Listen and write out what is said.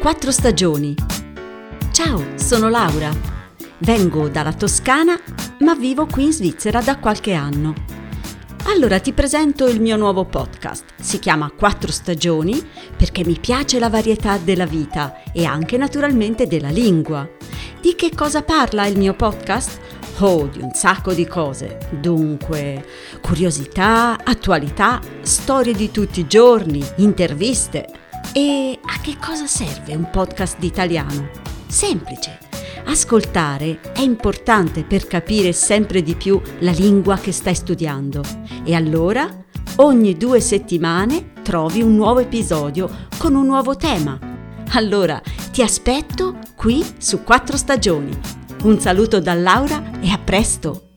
Quattro stagioni. Ciao, sono Laura. Vengo dalla Toscana, ma vivo qui in Svizzera da qualche anno. Allora ti presento il mio nuovo podcast. Si chiama Quattro stagioni perché mi piace la varietà della vita e anche naturalmente della lingua. Di che cosa parla il mio podcast? Oh, di un sacco di cose. Dunque, curiosità, attualità, storie di tutti i giorni, interviste. E a che cosa serve un podcast di italiano? Semplice. Ascoltare è importante per capire sempre di più la lingua che stai studiando. E allora, ogni due settimane trovi un nuovo episodio con un nuovo tema. Allora, ti aspetto qui su quattro stagioni un saluto da Laura e a presto!